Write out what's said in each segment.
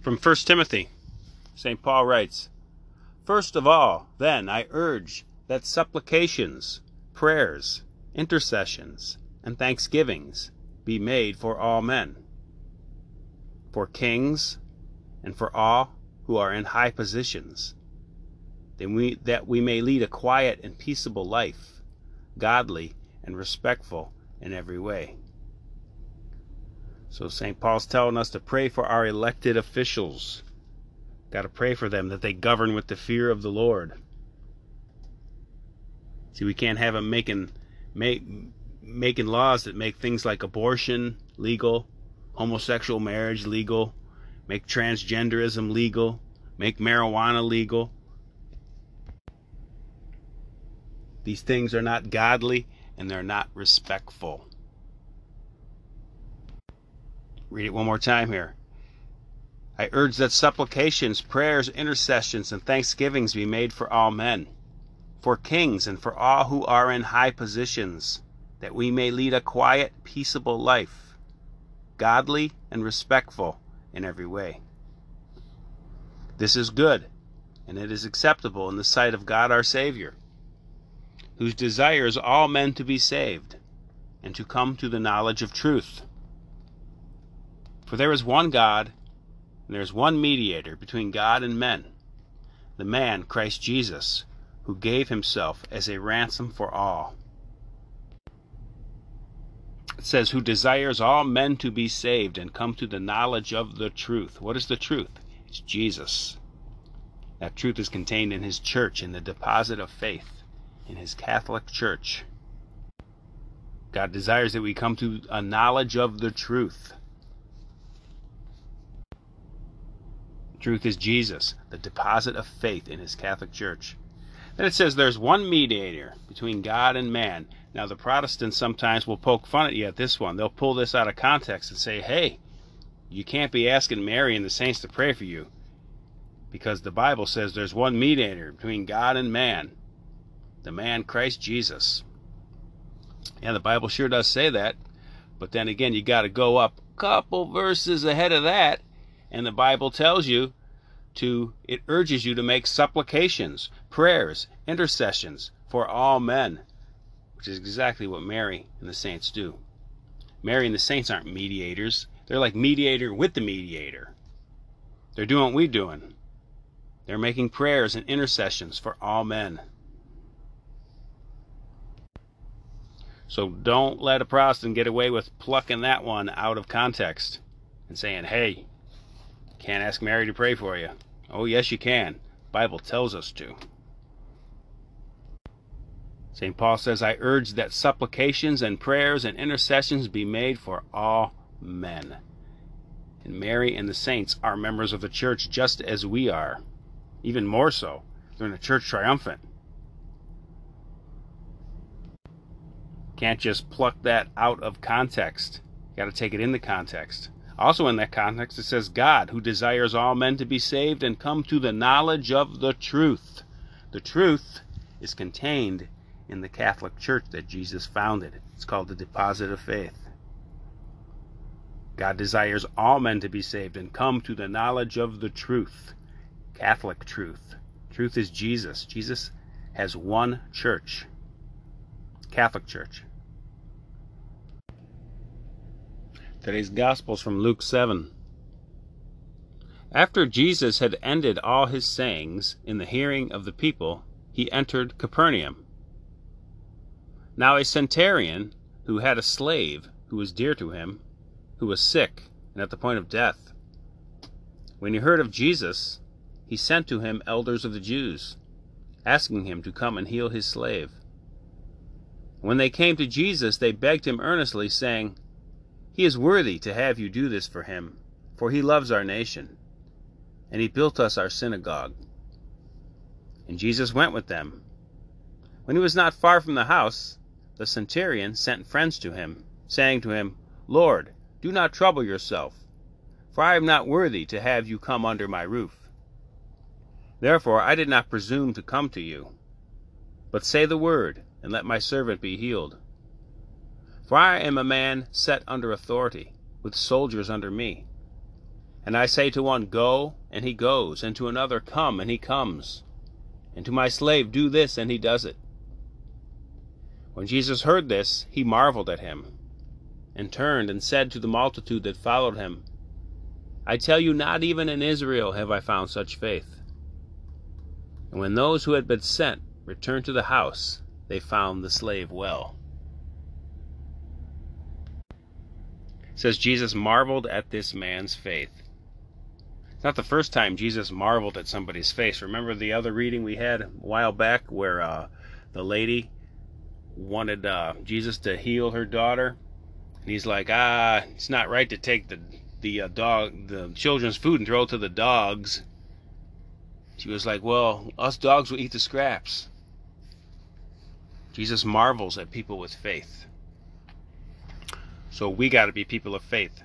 From 1 Timothy, St. Paul writes, First of all, then, I urge that supplications, prayers, intercessions, and thanksgivings be made for all men, for kings, and for all who are in high positions, that we, that we may lead a quiet and peaceable life, godly and respectful in every way. So St. Paul's telling us to pray for our elected officials. Got to pray for them that they govern with the fear of the Lord. See, we can't have them making make, making laws that make things like abortion legal, homosexual marriage legal, make transgenderism legal, make marijuana legal. These things are not godly and they're not respectful. Read it one more time here. I urge that supplications, prayers, intercessions, and thanksgivings be made for all men, for kings, and for all who are in high positions, that we may lead a quiet, peaceable life, godly and respectful in every way. This is good, and it is acceptable in the sight of God our Savior, whose desires all men to be saved, and to come to the knowledge of truth. For there is one God, and there is one mediator between God and men, the man Christ Jesus, who gave himself as a ransom for all. It says, who desires all men to be saved and come to the knowledge of the truth. What is the truth? It's Jesus. That truth is contained in his church, in the deposit of faith, in his Catholic church. God desires that we come to a knowledge of the truth. Truth is Jesus, the deposit of faith in his Catholic Church. Then it says there's one mediator between God and man. Now, the Protestants sometimes will poke fun at you at this one. They'll pull this out of context and say, hey, you can't be asking Mary and the saints to pray for you because the Bible says there's one mediator between God and man, the man Christ Jesus. Yeah, the Bible sure does say that. But then again, you got to go up a couple verses ahead of that and the Bible tells you it urges you to make supplications, prayers, intercessions for all men, which is exactly what Mary and the saints do. Mary and the saints aren't mediators. They're like mediator with the mediator. They're doing what we're doing. They're making prayers and intercessions for all men. So don't let a Protestant get away with plucking that one out of context and saying, hey, can't ask Mary to pray for you. Oh, yes, you can. Bible tells us to. St. Paul says, I urge that supplications and prayers and intercessions be made for all men. And Mary and the saints are members of the church just as we are. Even more so. They're in the church triumphant. Can't just pluck that out of context. Got to take it in the context. Also, in that context, it says, God, who desires all men to be saved and come to the knowledge of the truth. The truth is contained in the Catholic Church that Jesus founded. It's called the deposit of faith. God desires all men to be saved and come to the knowledge of the truth. Catholic truth. Truth is Jesus. Jesus has one church. Catholic Church. Today's Gospel is from Luke 7. After Jesus had ended all his sayings in the hearing of the people, he entered Capernaum. Now a centurion, who had a slave who was dear to him, who was sick and at the point of death, when he heard of Jesus, he sent to him elders of the Jews, asking him to come and heal his slave. When they came to Jesus, they begged him earnestly, saying, he is worthy to have you do this for him, for he loves our nation, and he built us our synagogue. And Jesus went with them. When he was not far from the house, the centurion sent friends to him, saying to him, Lord, do not trouble yourself, for I am not worthy to have you come under my roof. Therefore I did not presume to come to you. But say the word, and let my servant be healed. For I am a man set under authority, with soldiers under me. And I say to one, Go, and he goes, and to another, Come, and he comes, and to my slave, Do this, and he does it. When Jesus heard this, he marveled at him, and turned and said to the multitude that followed him, I tell you, not even in Israel have I found such faith. And when those who had been sent returned to the house, they found the slave well. Says Jesus marveled at this man's faith. It's not the first time Jesus marveled at somebody's face. Remember the other reading we had a while back where uh, the lady wanted uh, Jesus to heal her daughter, and he's like, "Ah, it's not right to take the the uh, dog, the children's food, and throw it to the dogs." She was like, "Well, us dogs will eat the scraps." Jesus marvels at people with faith. So we got to be people of faith.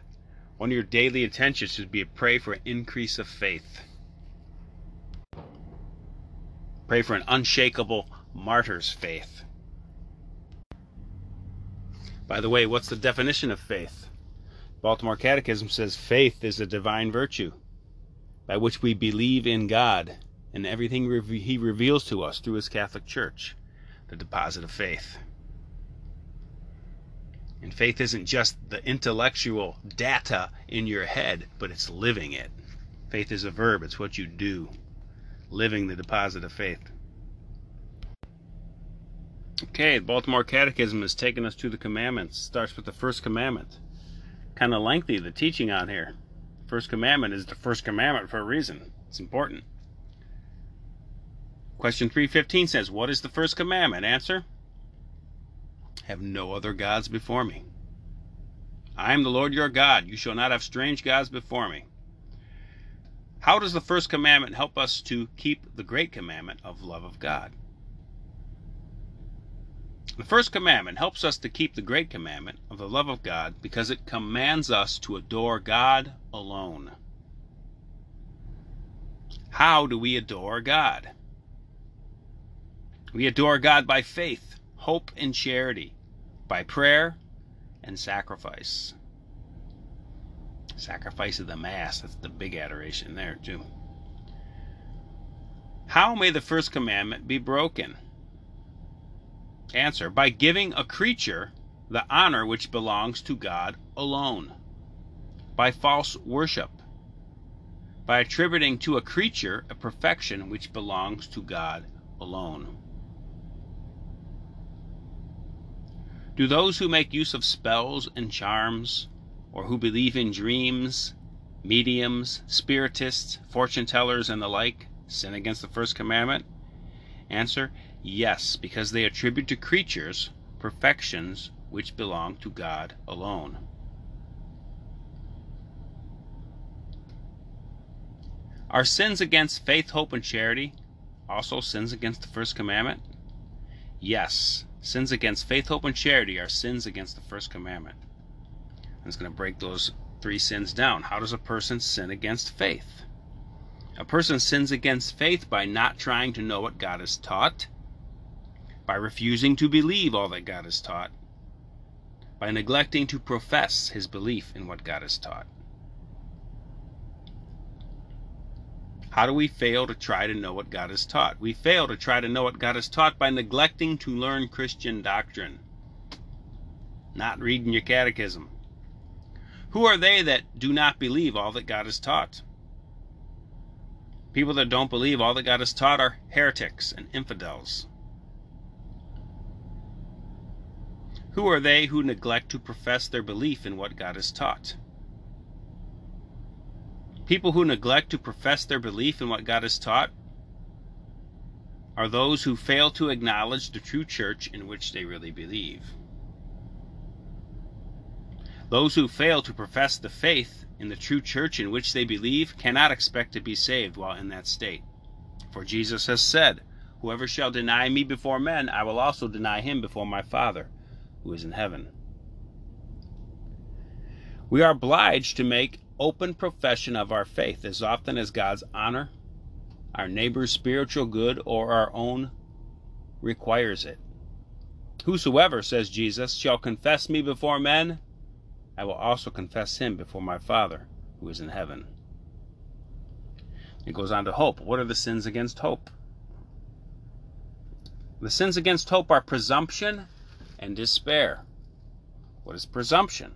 One of your daily intentions should be to pray for an increase of faith. Pray for an unshakable martyr's faith. By the way, what's the definition of faith? Baltimore Catechism says faith is a divine virtue by which we believe in God and everything he reveals to us through his Catholic Church, the deposit of faith. And faith isn't just the intellectual data in your head, but it's living it. Faith is a verb, it's what you do. Living the deposit of faith. Okay, the Baltimore Catechism has taken us to the commandments. Starts with the first commandment. Kind of lengthy, the teaching on here. First commandment is the first commandment for a reason. It's important. Question 315 says, What is the first commandment? Answer have no other gods before me. I am the Lord your God. You shall not have strange gods before me. How does the first commandment help us to keep the great commandment of love of God? The first commandment helps us to keep the great commandment of the love of God because it commands us to adore God alone. How do we adore God? We adore God by faith hope and charity, by prayer and sacrifice. Sacrifice of the Mass, that's the big adoration there, too. How may the first commandment be broken? Answer By giving a creature the honor which belongs to God alone, by false worship, by attributing to a creature a perfection which belongs to God alone. Do those who make use of spells and charms, or who believe in dreams, mediums, spiritists, fortune tellers, and the like, sin against the first commandment? Answer Yes, because they attribute to creatures perfections which belong to God alone. Are sins against faith, hope, and charity also sins against the first commandment? Yes, Sins against faith, hope, and charity are sins against the first commandment. And it's going to break those three sins down. How does a person sin against faith? A person sins against faith by not trying to know what God has taught, by refusing to believe all that God has taught, by neglecting to profess his belief in what God has taught. How do we fail to try to know what God has taught? We fail to try to know what God has taught by neglecting to learn Christian doctrine, not reading your catechism. Who are they that do not believe all that God has taught? People that don't believe all that God has taught are heretics and infidels. Who are they who neglect to profess their belief in what God has taught? People who neglect to profess their belief in what God has taught are those who fail to acknowledge the true church in which they really believe. Those who fail to profess the faith in the true church in which they believe cannot expect to be saved while in that state. For Jesus has said, Whoever shall deny me before men, I will also deny him before my Father who is in heaven. We are obliged to make open profession of our faith as often as God's honor, our neighbor's spiritual good, or our own requires it. Whosoever, says Jesus, shall confess me before men, I will also confess him before my Father who is in heaven. It goes on to hope. What are the sins against hope? The sins against hope are presumption and despair. What is presumption?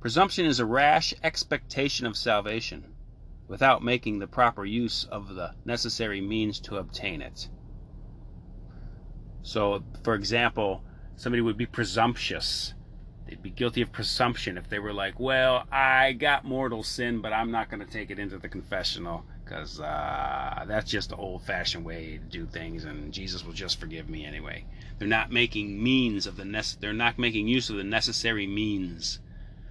Presumption is a rash expectation of salvation without making the proper use of the necessary means to obtain it. So, for example, somebody would be presumptuous. They'd be guilty of presumption if they were like, well, I got mortal sin, but I'm not going to take it into the confessional because uh, that's just the old fashioned way to do things, and Jesus will just forgive me anyway. They're not making means of the nece- they're not making use of the necessary means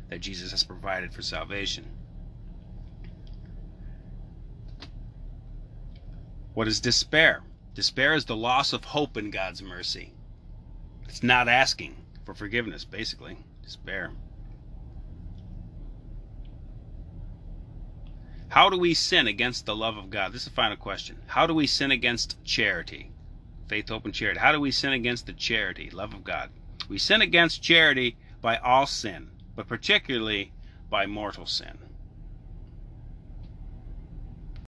that Jesus has provided for salvation. What is despair? Despair is the loss of hope in God's mercy. It's not asking for forgiveness, basically. Despair. How do we sin against the love of God? This is the final question. How do we sin against charity? Faith, hope, and charity. How do we sin against the charity, love of God? We sin against charity by all sin, but particularly by mortal sin.